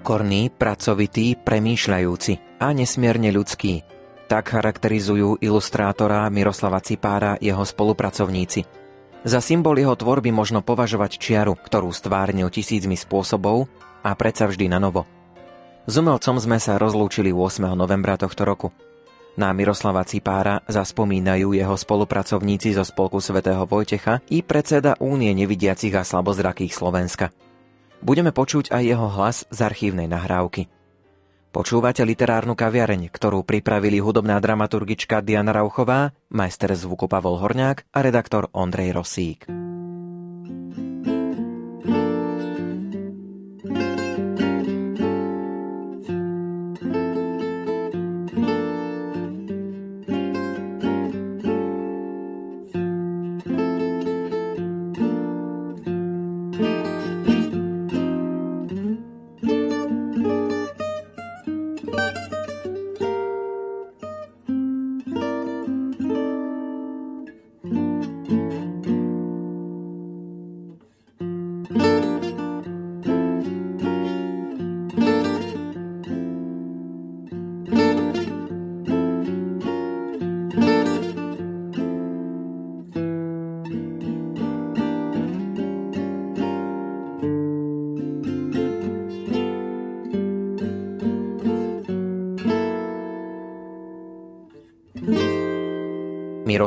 Pokorný, pracovitý, premýšľajúci a nesmierne ľudský. Tak charakterizujú ilustrátora Miroslava Cipára jeho spolupracovníci. Za symbol jeho tvorby možno považovať čiaru, ktorú stvárnil tisícmi spôsobov a predsa vždy na novo. S umelcom sme sa rozlúčili 8. novembra tohto roku. Na Miroslava Cipára zaspomínajú jeho spolupracovníci zo Spolku svätého Vojtecha i predseda Únie nevidiacich a slabozrakých Slovenska. Budeme počuť aj jeho hlas z archívnej nahrávky. Počúvate literárnu kaviareň, ktorú pripravili hudobná dramaturgička Diana Rauchová, majster zvuku Pavol Horňák a redaktor Ondrej Rosík.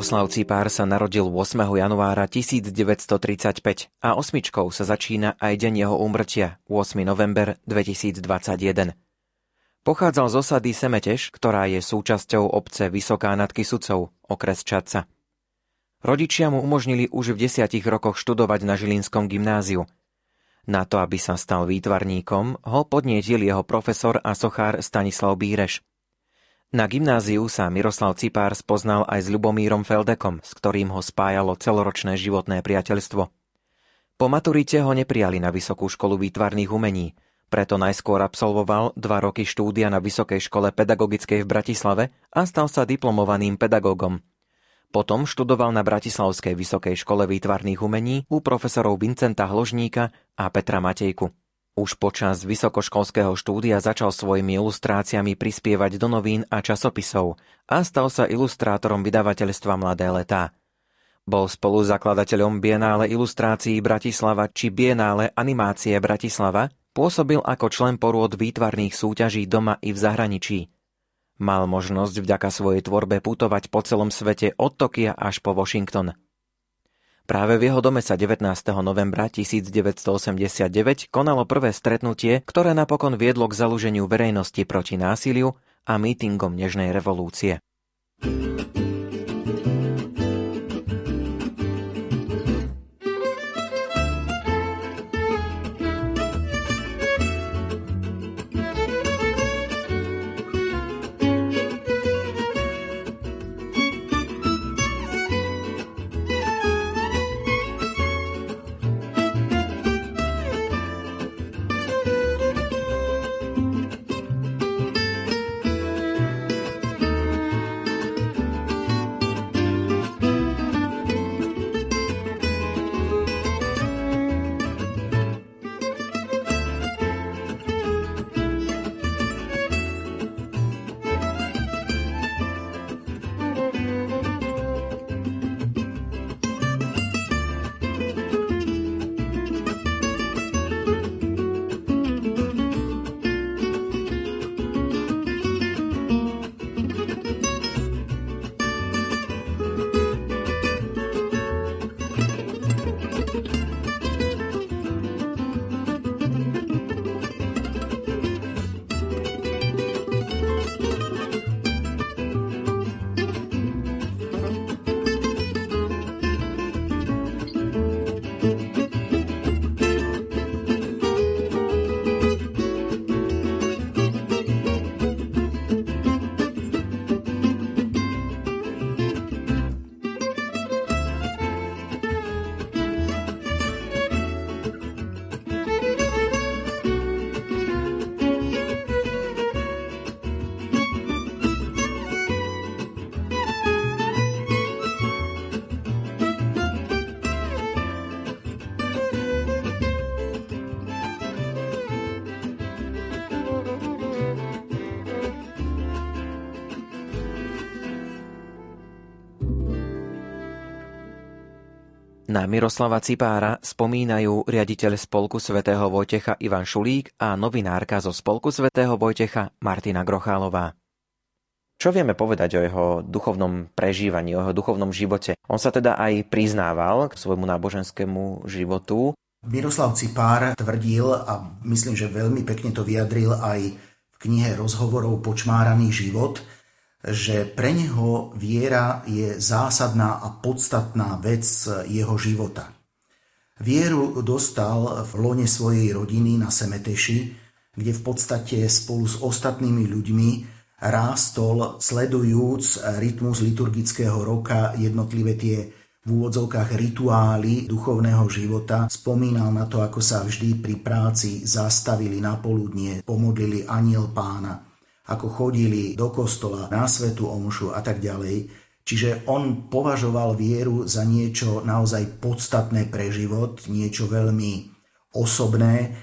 Miroslav Cipár sa narodil 8. januára 1935 a osmičkou sa začína aj deň jeho úmrtia, 8. november 2021. Pochádzal z osady Semeteš, ktorá je súčasťou obce Vysoká nad Kisucou, okres Čadca. Rodičia mu umožnili už v desiatich rokoch študovať na Žilinskom gymnáziu. Na to, aby sa stal výtvarníkom, ho podnietil jeho profesor a sochár Stanislav Bíreš – na gymnáziu sa Miroslav Cipár spoznal aj s Ľubomírom Feldekom, s ktorým ho spájalo celoročné životné priateľstvo. Po maturite ho neprijali na Vysokú školu výtvarných umení, preto najskôr absolvoval dva roky štúdia na Vysokej škole pedagogickej v Bratislave a stal sa diplomovaným pedagógom. Potom študoval na Bratislavskej Vysokej škole výtvarných umení u profesorov Vincenta Hložníka a Petra Matejku. Už počas vysokoškolského štúdia začal svojimi ilustráciami prispievať do novín a časopisov a stal sa ilustrátorom vydavateľstva Mladé letá. Bol spoluzakladateľom Bienále ilustrácií Bratislava či Bienále animácie Bratislava, pôsobil ako člen porôd výtvarných súťaží doma i v zahraničí. Mal možnosť vďaka svojej tvorbe putovať po celom svete od Tokia až po Washington – Práve v jeho dome sa 19. novembra 1989 konalo prvé stretnutie, ktoré napokon viedlo k zalúženiu verejnosti proti násiliu a mítingom Nežnej revolúcie. Na Miroslava Cipára spomínajú riaditeľ Spolku svätého Vojtecha Ivan Šulík a novinárka zo Spolku svätého Vojtecha Martina Grochálová. Čo vieme povedať o jeho duchovnom prežívaní, o jeho duchovnom živote? On sa teda aj priznával k svojmu náboženskému životu. Miroslav Cipár tvrdil, a myslím, že veľmi pekne to vyjadril aj v knihe rozhovorov Počmáraný život, že pre neho viera je zásadná a podstatná vec jeho života. Vieru dostal v lone svojej rodiny na Semeteši, kde v podstate spolu s ostatnými ľuďmi rástol, sledujúc rytmus liturgického roka, jednotlivé tie v úvodzovkách rituály duchovného života. Spomínal na to, ako sa vždy pri práci zastavili na poludnie, pomodlili aniel pána ako chodili do kostola na svetu omšu a tak ďalej. Čiže on považoval vieru za niečo naozaj podstatné pre život, niečo veľmi osobné.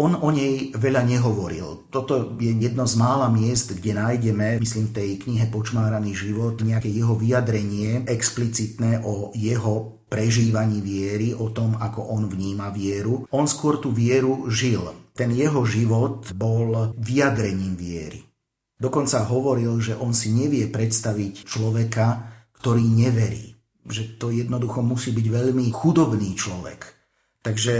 On o nej veľa nehovoril. Toto je jedno z mála miest, kde nájdeme, myslím v tej knihe Počmáraný život, nejaké jeho vyjadrenie explicitné o jeho prežívaní viery, o tom, ako on vníma vieru. On skôr tú vieru žil. Ten jeho život bol vyjadrením viery. Dokonca hovoril, že on si nevie predstaviť človeka, ktorý neverí. Že to jednoducho musí byť veľmi chudobný človek. Takže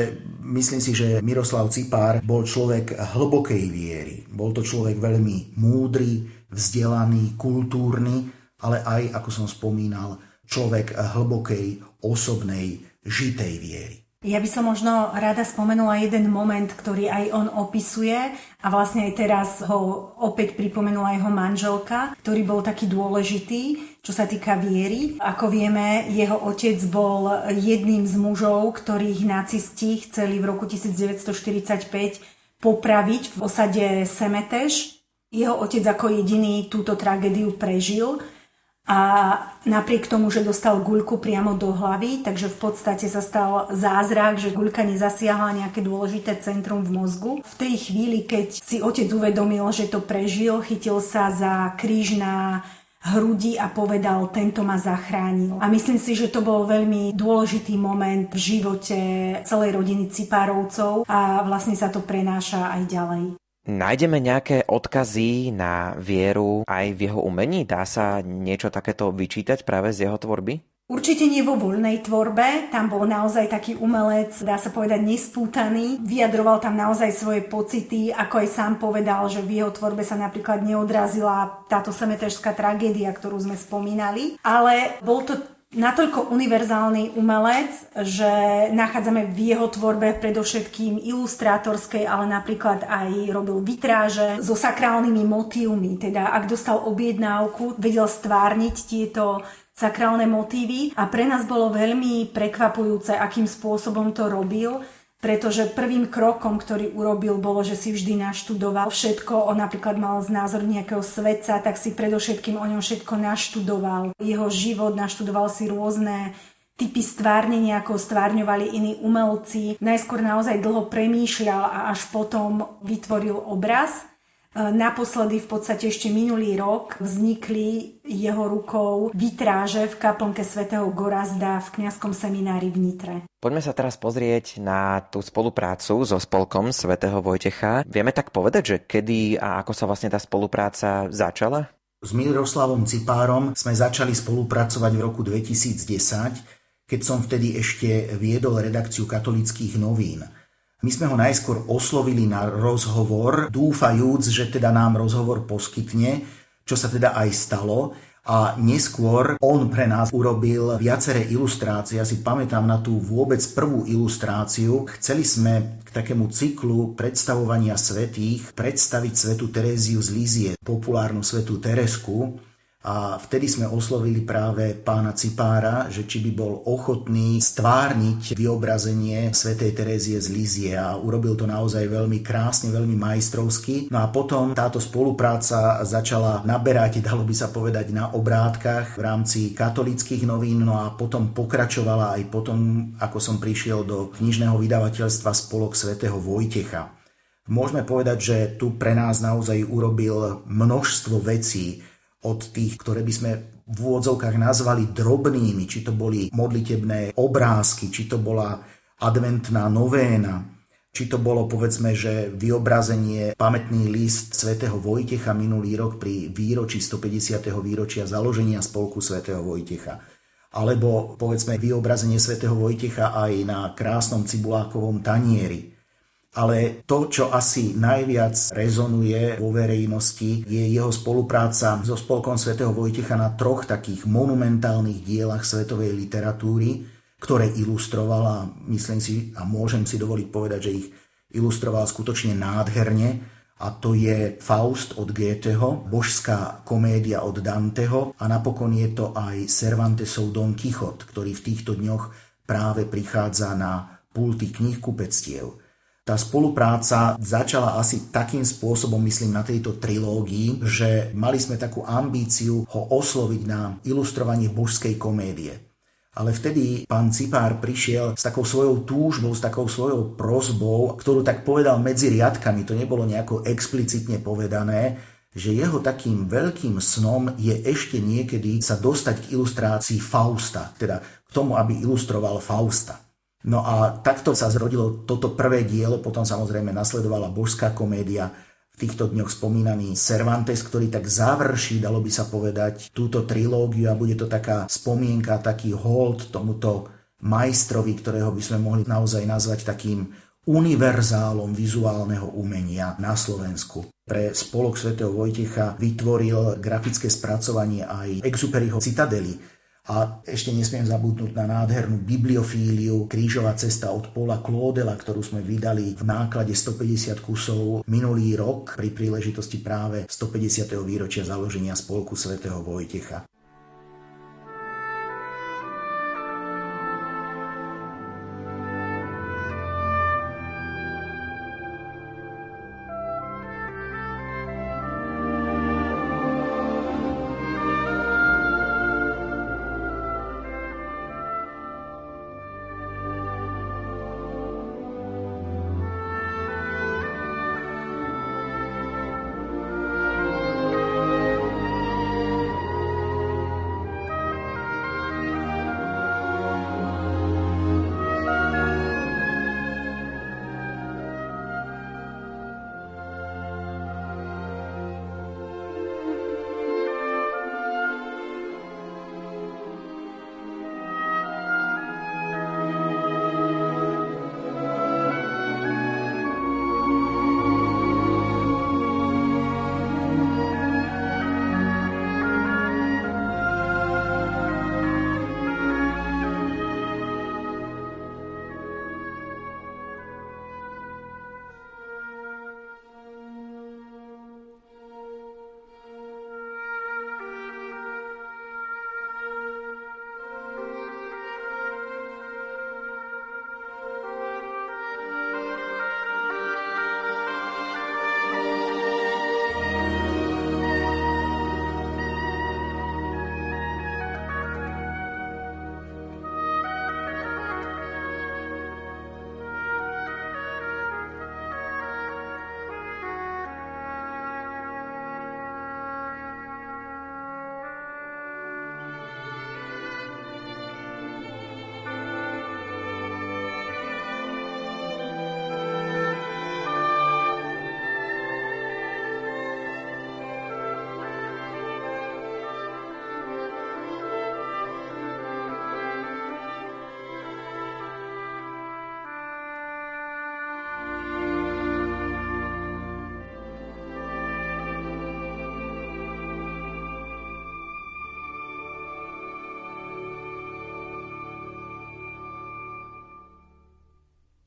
myslím si, že Miroslav Cipár bol človek hlbokej viery. Bol to človek veľmi múdry, vzdelaný, kultúrny, ale aj, ako som spomínal, človek hlbokej, osobnej, žitej viery. Ja by som možno rada spomenula jeden moment, ktorý aj on opisuje a vlastne aj teraz ho opäť pripomenula jeho manželka, ktorý bol taký dôležitý, čo sa týka viery. Ako vieme, jeho otec bol jedným z mužov, ktorých nacisti chceli v roku 1945 popraviť v osade Semeteš. Jeho otec ako jediný túto tragédiu prežil a napriek tomu, že dostal guľku priamo do hlavy, takže v podstate sa stal zázrak, že guľka nezasiahla nejaké dôležité centrum v mozgu. V tej chvíli, keď si otec uvedomil, že to prežil, chytil sa za kríž na hrudi a povedal, tento ma zachránil. A myslím si, že to bol veľmi dôležitý moment v živote celej rodiny Cipárovcov a vlastne sa to prenáša aj ďalej. Nájdeme nejaké odkazy na vieru aj v jeho umení? Dá sa niečo takéto vyčítať práve z jeho tvorby? Určite nie vo voľnej tvorbe, tam bol naozaj taký umelec, dá sa povedať, nespútaný. Vyjadroval tam naozaj svoje pocity, ako aj sám povedal, že v jeho tvorbe sa napríklad neodrazila táto semetežská tragédia, ktorú sme spomínali, ale bol to natoľko univerzálny umelec, že nachádzame v jeho tvorbe predovšetkým ilustrátorskej, ale napríklad aj robil vitráže so sakrálnymi motívmi. Teda ak dostal objednávku, vedel stvárniť tieto sakrálne motívy a pre nás bolo veľmi prekvapujúce, akým spôsobom to robil pretože prvým krokom, ktorý urobil, bolo, že si vždy naštudoval všetko. On napríklad mal názor nejakého svetca, tak si predovšetkým o ňom všetko naštudoval. Jeho život naštudoval si rôzne typy stvárnenia, ako stvárňovali iní umelci. Najskôr naozaj dlho premýšľal a až potom vytvoril obraz – Naposledy v podstate ešte minulý rok vznikli jeho rukou vitráže v kaplnke svätého Gorazda v kňazskom seminári v Nitre. Poďme sa teraz pozrieť na tú spoluprácu so spolkom svätého Vojtecha. Vieme tak povedať, že kedy a ako sa vlastne tá spolupráca začala? S Miroslavom Cipárom sme začali spolupracovať v roku 2010, keď som vtedy ešte viedol redakciu katolických novín. My sme ho najskôr oslovili na rozhovor, dúfajúc, že teda nám rozhovor poskytne, čo sa teda aj stalo. A neskôr on pre nás urobil viaceré ilustrácie. Ja si pamätám na tú vôbec prvú ilustráciu. Chceli sme k takému cyklu predstavovania svetých predstaviť svetu Teréziu z Lízie, populárnu svetu Teresku a vtedy sme oslovili práve pána Cipára, že či by bol ochotný stvárniť vyobrazenie svätej Terézie z Lízie a urobil to naozaj veľmi krásne, veľmi majstrovsky. No a potom táto spolupráca začala naberať, dalo by sa povedať, na obrátkach v rámci katolických novín, no a potom pokračovala aj potom, ako som prišiel do knižného vydavateľstva Spolok svätého Vojtecha. Môžeme povedať, že tu pre nás naozaj urobil množstvo vecí, od tých, ktoré by sme v úvodzovkách nazvali drobnými, či to boli modlitebné obrázky, či to bola adventná novéna, či to bolo povedzme, že vyobrazenie pamätný list svätého Vojtecha minulý rok pri výročí 150. výročia založenia spolku svätého Vojtecha. Alebo povedzme vyobrazenie svätého Vojtecha aj na krásnom cibulákovom tanieri. Ale to, čo asi najviac rezonuje vo verejnosti, je jeho spolupráca so spolkom svätého Vojtecha na troch takých monumentálnych dielach svetovej literatúry, ktoré ilustrovala, myslím si a môžem si dovoliť povedať, že ich ilustroval skutočne nádherne a to je Faust od Goetheho, božská komédia od Danteho a napokon je to aj Cervantesov Don Quixote, ktorý v týchto dňoch práve prichádza na pulty knihkupectiev. Tá spolupráca začala asi takým spôsobom, myslím, na tejto trilógii, že mali sme takú ambíciu ho osloviť na ilustrovanie božskej komédie. Ale vtedy pán Cipár prišiel s takou svojou túžbou, s takou svojou prozbou, ktorú tak povedal medzi riadkami, to nebolo nejako explicitne povedané, že jeho takým veľkým snom je ešte niekedy sa dostať k ilustrácii Fausta, teda k tomu, aby ilustroval Fausta. No a takto sa zrodilo toto prvé dielo, potom samozrejme nasledovala božská komédia, v týchto dňoch spomínaný Cervantes, ktorý tak završí, dalo by sa povedať, túto trilógiu a bude to taká spomienka, taký hold tomuto majstrovi, ktorého by sme mohli naozaj nazvať takým univerzálom vizuálneho umenia na Slovensku. Pre spolok svätého Vojtecha vytvoril grafické spracovanie aj Exuperiho Citadely, a ešte nesmiem zabudnúť na nádhernú bibliofíliu Krížová cesta od Paula Claudela, ktorú sme vydali v náklade 150 kusov minulý rok pri príležitosti práve 150. výročia založenia spolku svätého Vojtecha.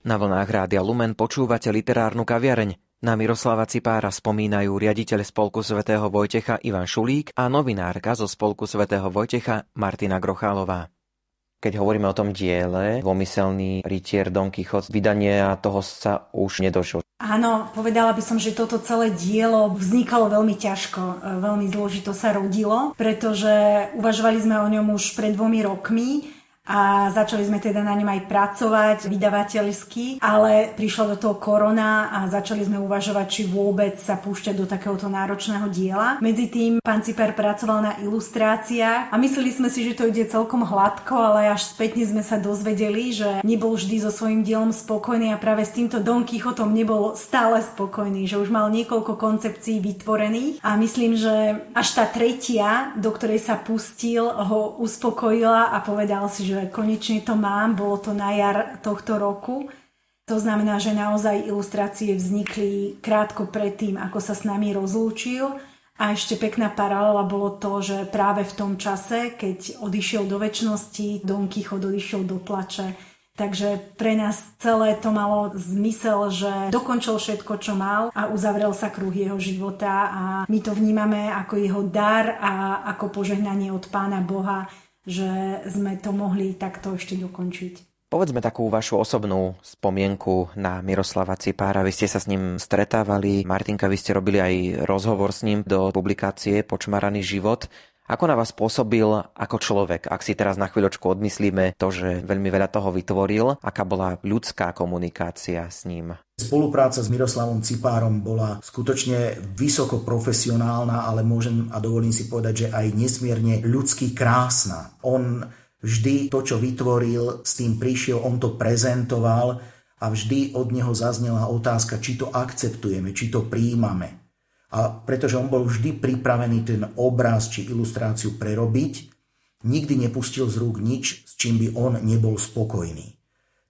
Na vlnách Rádia Lumen počúvate literárnu kaviareň. Na Miroslava Cipára spomínajú riaditeľ Spolku svätého Vojtecha Ivan Šulík a novinárka zo Spolku svätého Vojtecha Martina Grochálová. Keď hovoríme o tom diele, dvomyselný rytier Don Quixote, vydania toho sa už nedošlo. Áno, povedala by som, že toto celé dielo vznikalo veľmi ťažko, veľmi zložito sa rodilo, pretože uvažovali sme o ňom už pred dvomi rokmi a začali sme teda na ňom aj pracovať vydavateľsky, ale prišla do toho korona a začali sme uvažovať, či vôbec sa púšťať do takéhoto náročného diela. Medzi tým pán Ciper pracoval na ilustráciách a mysleli sme si, že to ide celkom hladko, ale až spätne sme sa dozvedeli, že nebol vždy so svojím dielom spokojný a práve s týmto Don Quixotom nebol stále spokojný, že už mal niekoľko koncepcií vytvorených a myslím, že až tá tretia, do ktorej sa pustil, ho uspokojila a povedal si, že že konečne to mám, bolo to na jar tohto roku. To znamená, že naozaj ilustrácie vznikli krátko predtým, ako sa s nami rozlúčil. A ešte pekná paralela bolo to, že práve v tom čase, keď odišiel do väčšnosti, Don Quixote odišiel do plače. Takže pre nás celé to malo zmysel, že dokončil všetko, čo mal a uzavrel sa kruh jeho života a my to vnímame ako jeho dar a ako požehnanie od Pána Boha, že sme to mohli takto ešte dokončiť. Povedzme takú vašu osobnú spomienku na Miroslava Cipára. Vy ste sa s ním stretávali. Martinka, vy ste robili aj rozhovor s ním do publikácie Počmaraný život. Ako na vás pôsobil ako človek, ak si teraz na chvíľočku odmyslíme to, že veľmi veľa toho vytvoril, aká bola ľudská komunikácia s ním? Spolupráca s Miroslavom Cipárom bola skutočne vysoko profesionálna, ale môžem a dovolím si povedať, že aj nesmierne ľudsky krásna. On vždy to, čo vytvoril, s tým prišiel, on to prezentoval a vždy od neho zaznela otázka, či to akceptujeme, či to príjmame. A pretože on bol vždy pripravený ten obraz či ilustráciu prerobiť, nikdy nepustil z rúk nič, s čím by on nebol spokojný.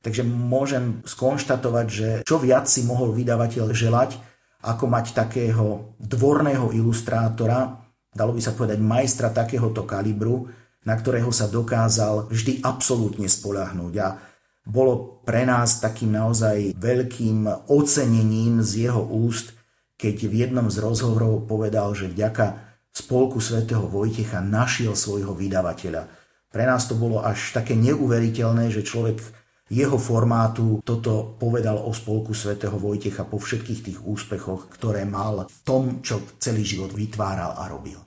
Takže môžem skonštatovať, že čo viac si mohol vydavateľ želať, ako mať takého dvorného ilustrátora, dalo by sa povedať majstra takéhoto kalibru, na ktorého sa dokázal vždy absolútne spolahnúť. A bolo pre nás takým naozaj veľkým ocenením z jeho úst, keď v jednom z rozhovorov povedal, že vďaka spolku svätého Vojtecha našiel svojho vydavateľa. Pre nás to bolo až také neuveriteľné, že človek jeho formátu toto povedal o spolku svätého Vojtecha po všetkých tých úspechoch, ktoré mal v tom, čo celý život vytváral a robil.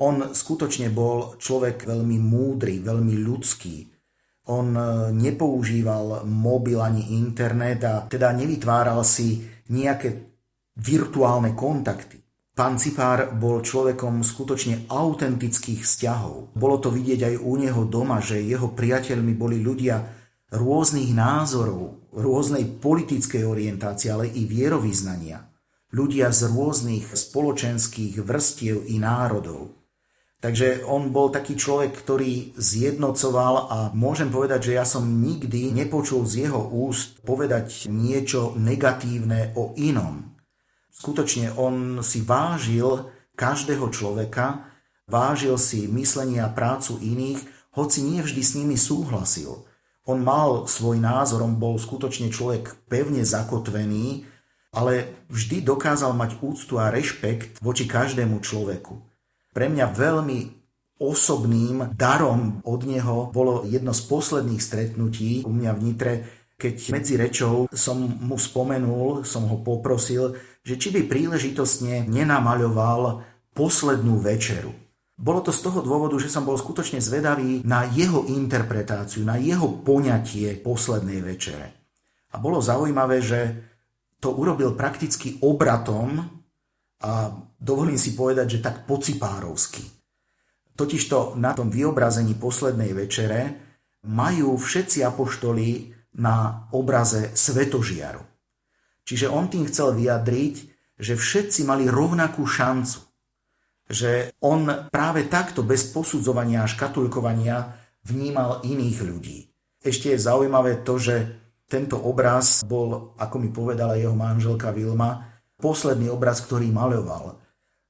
On skutočne bol človek veľmi múdry, veľmi ľudský. On e, nepoužíval mobil ani internet a teda nevytváral si nejaké virtuálne kontakty. Pán Cipár bol človekom skutočne autentických vzťahov. Bolo to vidieť aj u neho doma, že jeho priateľmi boli ľudia rôznych názorov, rôznej politickej orientácie, ale i vierovýznania. Ľudia z rôznych spoločenských vrstiev i národov. Takže on bol taký človek, ktorý zjednocoval a môžem povedať, že ja som nikdy nepočul z jeho úst povedať niečo negatívne o inom. Skutočne on si vážil každého človeka, vážil si myslenie a prácu iných, hoci nie vždy s nimi súhlasil. On mal svoj názor, on bol skutočne človek pevne zakotvený, ale vždy dokázal mať úctu a rešpekt voči každému človeku. Pre mňa veľmi osobným darom od neho bolo jedno z posledných stretnutí u mňa v Nitre, keď medzi rečou som mu spomenul, som ho poprosil, že či by príležitostne nenamaľoval poslednú večeru. Bolo to z toho dôvodu, že som bol skutočne zvedavý na jeho interpretáciu, na jeho poňatie poslednej večere. A bolo zaujímavé, že to urobil prakticky obratom a dovolím si povedať, že tak pocipárovsky. Totižto na tom vyobrazení poslednej večere majú všetci apoštoli na obraze svetožiaru. Čiže on tým chcel vyjadriť, že všetci mali rovnakú šancu. Že on práve takto bez posudzovania a škatulkovania vnímal iných ľudí. Ešte je zaujímavé to, že tento obraz bol, ako mi povedala jeho manželka Vilma, posledný obraz, ktorý maloval.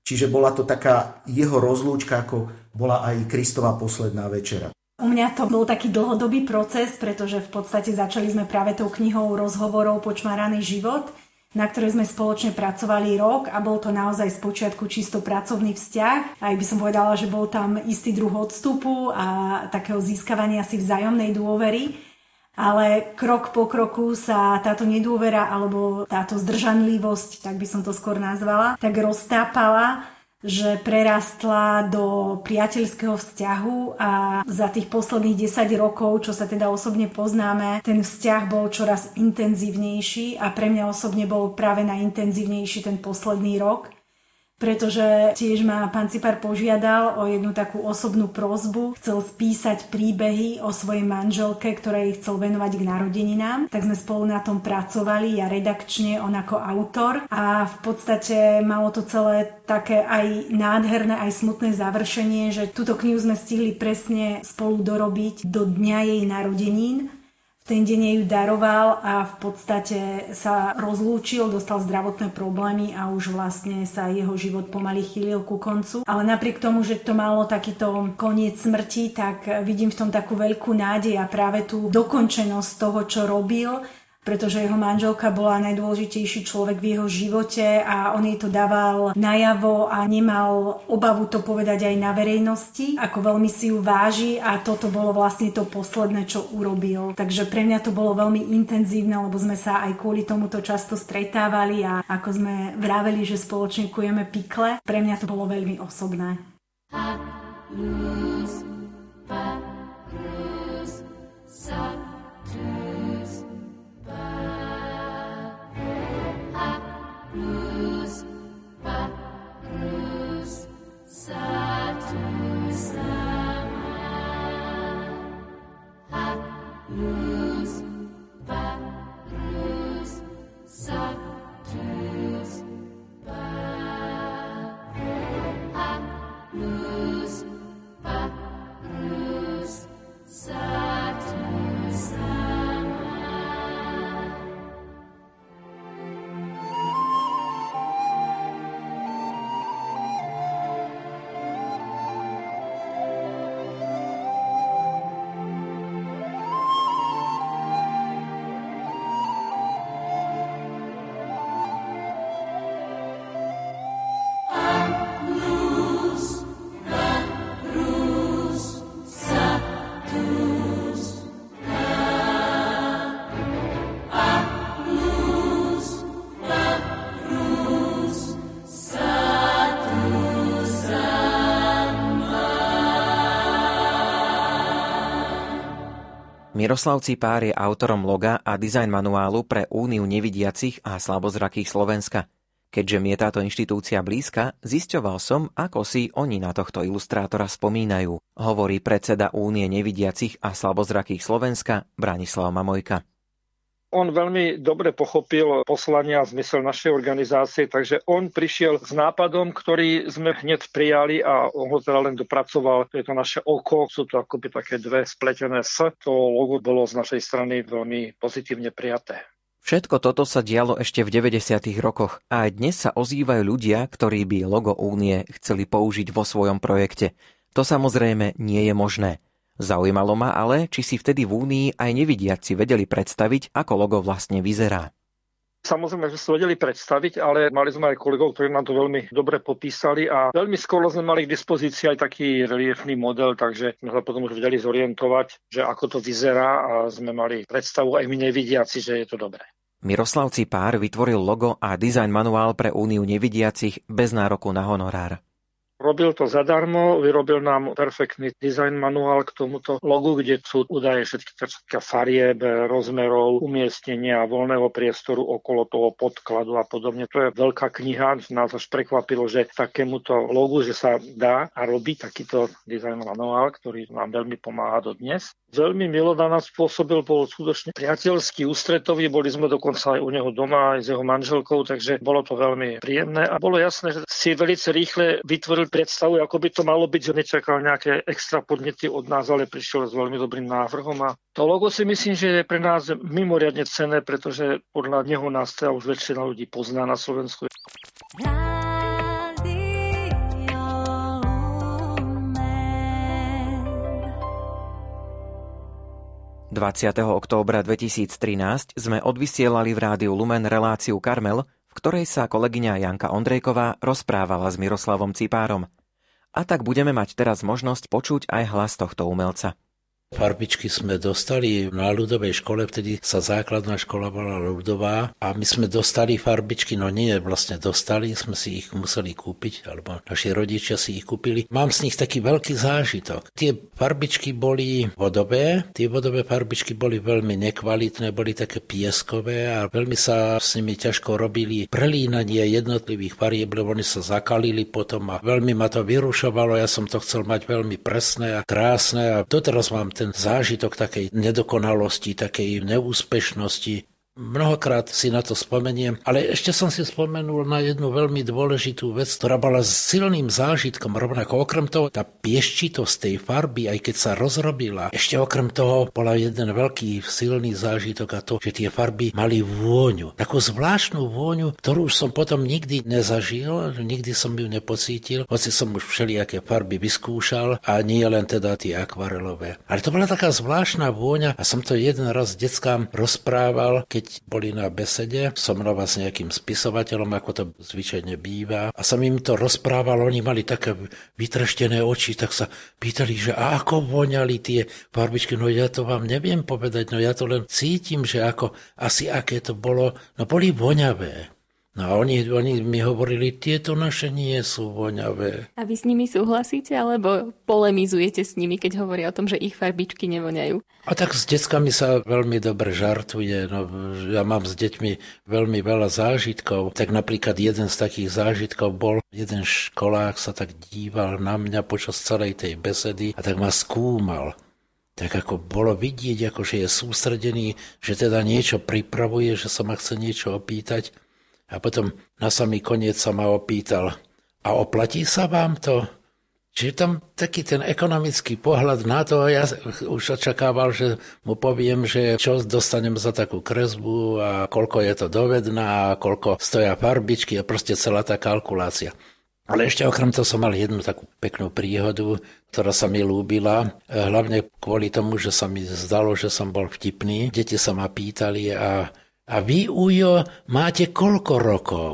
Čiže bola to taká jeho rozlúčka, ako bola aj Kristova posledná večera. U mňa to bol taký dlhodobý proces, pretože v podstate začali sme práve tou knihou rozhovorov Počmaraný život, na ktorej sme spoločne pracovali rok a bol to naozaj z počiatku čisto pracovný vzťah. Aj by som povedala, že bol tam istý druh odstupu a takého získavania si vzájomnej dôvery. Ale krok po kroku sa táto nedôvera alebo táto zdržanlivosť, tak by som to skôr nazvala, tak roztápala že prerastla do priateľského vzťahu a za tých posledných 10 rokov, čo sa teda osobne poznáme, ten vzťah bol čoraz intenzívnejší a pre mňa osobne bol práve najintenzívnejší ten posledný rok pretože tiež ma pán Cipar požiadal o jednu takú osobnú prozbu. Chcel spísať príbehy o svojej manželke, ktorej chcel venovať k narodeninám. Tak sme spolu na tom pracovali, ja redakčne, on ako autor. A v podstate malo to celé také aj nádherné, aj smutné završenie, že túto knihu sme stihli presne spolu dorobiť do dňa jej narodenín ten deň ju daroval a v podstate sa rozlúčil, dostal zdravotné problémy a už vlastne sa jeho život pomaly chýlil ku koncu. Ale napriek tomu, že to malo takýto koniec smrti, tak vidím v tom takú veľkú nádej a práve tú dokončenosť toho, čo robil pretože jeho manželka bola najdôležitejší človek v jeho živote a on jej to dával najavo a nemal obavu to povedať aj na verejnosti, ako veľmi si ju váži a toto bolo vlastne to posledné, čo urobil. Takže pre mňa to bolo veľmi intenzívne, lebo sme sa aj kvôli tomuto často stretávali a ako sme vraveli, že spoločne kujeme pikle, pre mňa to bolo veľmi osobné. Blues, Miroslav Cipár je autorom loga a dizajn manuálu pre Úniu nevidiacich a slabozrakých Slovenska. Keďže mi je táto inštitúcia blízka, zisťoval som, ako si oni na tohto ilustrátora spomínajú, hovorí predseda Únie nevidiacich a slabozrakých Slovenska Branislav Mamojka. On veľmi dobre pochopil poslania a zmysel našej organizácie, takže on prišiel s nápadom, ktorý sme hneď prijali a on ho teda len dopracoval. To je to naše oko, sú to akoby také dve spletené S. To logo bolo z našej strany veľmi pozitívne prijaté. Všetko toto sa dialo ešte v 90. rokoch a aj dnes sa ozývajú ľudia, ktorí by logo únie chceli použiť vo svojom projekte. To samozrejme nie je možné. Zaujímalo ma ale, či si vtedy v Únii aj nevidiaci vedeli predstaviť, ako logo vlastne vyzerá. Samozrejme, že si vedeli predstaviť, ale mali sme aj kolegov, ktorí nám to veľmi dobre popísali a veľmi skoro sme mali k dispozícii aj taký reliefný model, takže sme sa potom už vedeli zorientovať, že ako to vyzerá a sme mali predstavu aj my nevidiaci, že je to dobré. Miroslav Cipár vytvoril logo a dizajn manuál pre Úniu nevidiacich bez nároku na honorár. Robil to zadarmo, vyrobil nám perfektný design manuál k tomuto logu, kde sú údaje všetky farieb, rozmerov, umiestnenia, voľného priestoru okolo toho podkladu a podobne. To je veľká kniha, nás až prekvapilo, že takémuto logu, že sa dá a robí takýto design manuál, ktorý nám veľmi pomáha do dnes. Veľmi milo na nás spôsobil, bol skutočne priateľský, ústretový, boli sme dokonca aj u neho doma, aj s jeho manželkou, takže bolo to veľmi príjemné a bolo jasné, že si veľmi rýchle vytvoril predstavu, ako by to malo byť, že nečakal nejaké extra podnety od nás, ale prišiel s veľmi dobrým návrhom a to logo si myslím, že je pre nás mimoriadne cenné, pretože podľa neho nás teda už väčšina ľudí pozná na Slovensku. 20. októbra 2013 sme odvysielali v rádiu Lumen reláciu Karmel, v ktorej sa kolegyňa Janka Ondrejková rozprávala s Miroslavom Cipárom. A tak budeme mať teraz možnosť počuť aj hlas tohto umelca. Farbičky sme dostali na ľudovej škole, vtedy sa základná škola bola ľudová a my sme dostali farbičky, no nie, vlastne dostali, sme si ich museli kúpiť, alebo naši rodičia si ich kúpili. Mám z nich taký veľký zážitok. Tie farbičky boli vodové, tie vodové farbičky boli veľmi nekvalitné, boli také pieskové a veľmi sa s nimi ťažko robili prelínanie jednotlivých farieb, lebo oni sa zakalili potom a veľmi ma to vyrušovalo, ja som to chcel mať veľmi presné a krásne a doteraz mám ten zážitok takej nedokonalosti, takej neúspešnosti, Mnohokrát si na to spomeniem, ale ešte som si spomenul na jednu veľmi dôležitú vec, ktorá bola silným zážitkom. Rovnako okrem toho, tá pieščitosť tej farby, aj keď sa rozrobila, ešte okrem toho bola jeden veľký silný zážitok a to, že tie farby mali vôňu. Takú zvláštnu vôňu, ktorú už som potom nikdy nezažil, nikdy som ju nepocítil, hoci som už všelijaké farby vyskúšal a nie len teda tie akvarelové. Ale to bola taká zvláštna vôňa a som to jeden raz deckám rozprával, keď boli na besede so mnou s nejakým spisovateľom, ako to zvyčajne býva. A som im to rozprával, oni mali také vytreštené oči, tak sa pýtali, že a ako voňali tie farbičky. No ja to vám neviem povedať, no ja to len cítim, že ako asi aké to bolo. No boli voňavé. No a oni, oni mi hovorili, tieto naše nie sú voňavé. A vy s nimi súhlasíte, alebo polemizujete s nimi, keď hovoria o tom, že ich farbičky nevoňajú? A tak s deckami sa veľmi dobre žartuje. No, ja mám s deťmi veľmi veľa zážitkov. Tak napríklad jeden z takých zážitkov bol, jeden školák sa tak díval na mňa počas celej tej besedy a tak ma skúmal tak ako bolo vidieť, ako že je sústredený, že teda niečo pripravuje, že sa ma chce niečo opýtať. A potom na samý koniec sa ma opýtal, a oplatí sa vám to? Čiže tam taký ten ekonomický pohľad na to, ja už očakával, že mu poviem, že čo dostanem za takú kresbu a koľko je to dovedná a koľko stoja farbičky a proste celá tá kalkulácia. Ale ešte okrem toho som mal jednu takú peknú príhodu, ktorá sa mi lúbila, hlavne kvôli tomu, že sa mi zdalo, že som bol vtipný. Deti sa ma pýtali a a vy, Ujo, máte koľko rokov?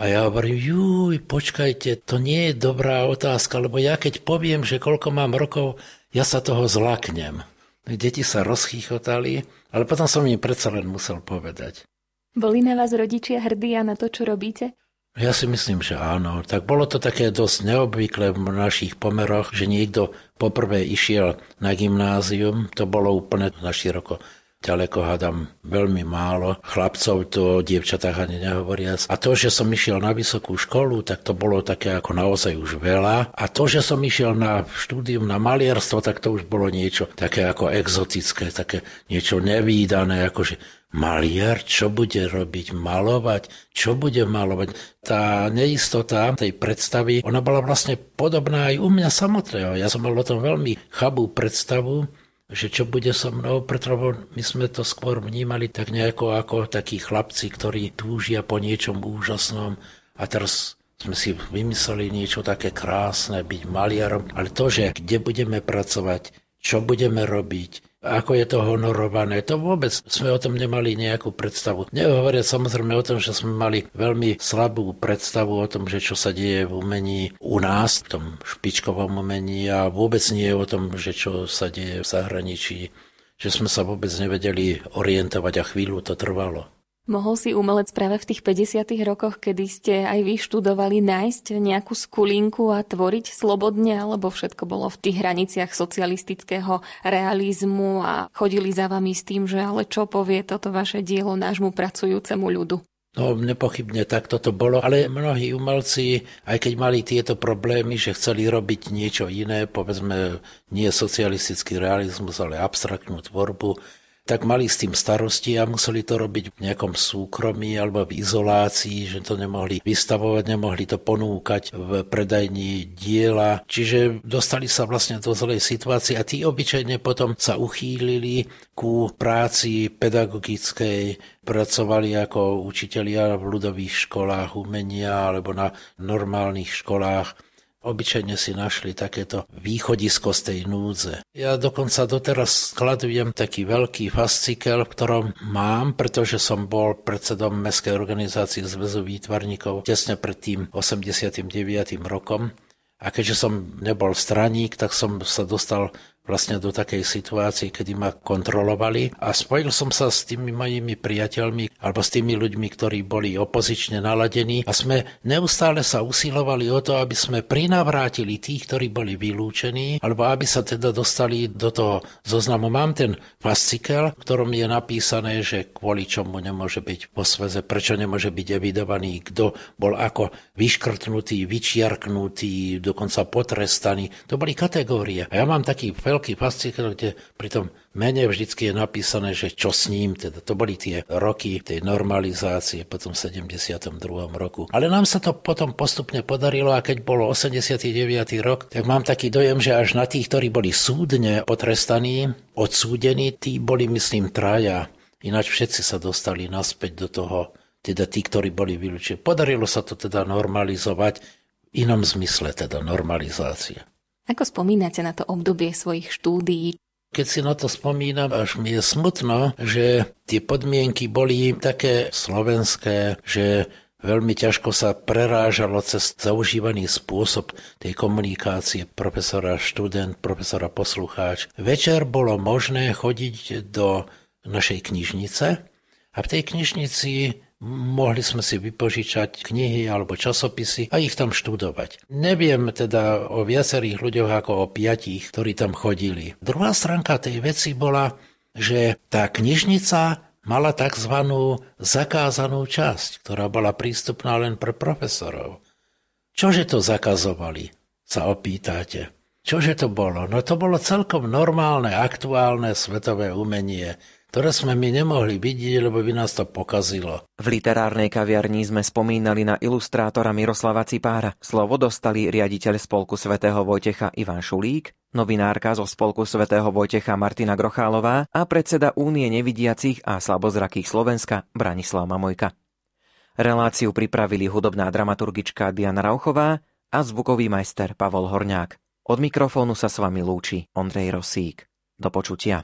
A ja hovorím, juj, počkajte, to nie je dobrá otázka, lebo ja keď poviem, že koľko mám rokov, ja sa toho zlaknem. Deti sa rozchýchotali, ale potom som im predsa len musel povedať. Boli na vás rodičia hrdí a na to, čo robíte? Ja si myslím, že áno. Tak bolo to také dosť neobvyklé v našich pomeroch, že niekto poprvé išiel na gymnázium, to bolo úplne na široko ďaleko hádam veľmi málo. Chlapcov to o dievčatách ani nehovoriac. A to, že som išiel na vysokú školu, tak to bolo také ako naozaj už veľa. A to, že som išiel na štúdium na malierstvo, tak to už bolo niečo také ako exotické, také niečo nevýdané, akože maliar, čo bude robiť, malovať, čo bude malovať. Tá neistota tej predstavy, ona bola vlastne podobná aj u mňa samotného. Ja som mal o tom veľmi chabú predstavu, že čo bude so mnou, pretože my sme to skôr vnímali tak nejako ako takí chlapci, ktorí túžia po niečom úžasnom a teraz sme si vymysleli niečo také krásne, byť maliarom, ale to, že kde budeme pracovať, čo budeme robiť, ako je to honorované. To vôbec sme o tom nemali nejakú predstavu. Nehovoria samozrejme o tom, že sme mali veľmi slabú predstavu o tom, že čo sa deje v umení u nás, v tom špičkovom umení a vôbec nie o tom, že čo sa deje v zahraničí že sme sa vôbec nevedeli orientovať a chvíľu to trvalo. Mohol si umelec práve v tých 50. rokoch, kedy ste aj vy študovali, nájsť nejakú skulinku a tvoriť slobodne, alebo všetko bolo v tých hraniciach socialistického realizmu a chodili za vami s tým, že ale čo povie toto vaše dielo nášmu pracujúcemu ľudu? No nepochybne tak toto bolo, ale mnohí umelci, aj keď mali tieto problémy, že chceli robiť niečo iné, povedzme nie socialistický realizmus, ale abstraktnú tvorbu, tak mali s tým starosti a museli to robiť v nejakom súkromí alebo v izolácii, že to nemohli vystavovať, nemohli to ponúkať v predajni diela. Čiže dostali sa vlastne do zlej situácie a tí obyčajne potom sa uchýlili ku práci pedagogickej, pracovali ako učitelia v ľudových školách umenia alebo na normálnych školách Obyčajne si našli takéto východisko z tej núdze. Ja dokonca doteraz skladujem taký veľký fascikel, ktorom mám, pretože som bol predsedom Mestskej organizácie Zväzu výtvarníkov tesne pred tým 89. rokom. A keďže som nebol straník, tak som sa dostal vlastne do takej situácie, kedy ma kontrolovali a spojil som sa s tými mojimi priateľmi alebo s tými ľuďmi, ktorí boli opozične naladení a sme neustále sa usilovali o to, aby sme prinavrátili tých, ktorí boli vylúčení alebo aby sa teda dostali do toho zoznamu. Mám ten fascikel, v ktorom je napísané, že kvôli čomu nemôže byť po sveze, prečo nemôže byť evidovaný, kto bol ako vyškrtnutý, vyčiarknutý, dokonca potrestaný. To boli kategórie. A ja mám taký veľký fascikel, kde pri tom mene vždycky je napísané, že čo s ním, teda to boli tie roky tej normalizácie potom v 72. roku. Ale nám sa to potom postupne podarilo a keď bolo 89. rok, tak mám taký dojem, že až na tých, ktorí boli súdne potrestaní, odsúdení, tí boli myslím traja. Ináč všetci sa dostali naspäť do toho, teda tí, ktorí boli vylúčení. Podarilo sa to teda normalizovať v inom zmysle, teda normalizácia. Ako spomínate na to obdobie svojich štúdií? Keď si na to spomínam, až mi je smutno, že tie podmienky boli také slovenské, že veľmi ťažko sa prerážalo cez zaužívaný spôsob tej komunikácie profesora študent, profesora poslucháč. Večer bolo možné chodiť do našej knižnice a v tej knižnici Mohli sme si vypožičať knihy alebo časopisy a ich tam študovať. Neviem teda o viacerých ľuďoch ako o piatich, ktorí tam chodili. Druhá stránka tej veci bola, že tá knižnica mala tzv. zakázanú časť, ktorá bola prístupná len pre profesorov. Čože to zakazovali, sa opýtate. Čože to bolo? No to bolo celkom normálne, aktuálne svetové umenie, ktoré sme my nemohli vidieť, lebo by nás to pokazilo. V literárnej kaviarni sme spomínali na ilustrátora Miroslava Cipára. Slovo dostali riaditeľ Spolku svätého Vojtecha Ivan Šulík, novinárka zo Spolku svätého Vojtecha Martina Grochálová a predseda Únie nevidiacich a slabozrakých Slovenska Branislav Mamojka. Reláciu pripravili hudobná dramaturgička Diana Rauchová a zvukový majster Pavol Horňák. Od mikrofónu sa s vami lúči Ondrej Rosík. Do počutia.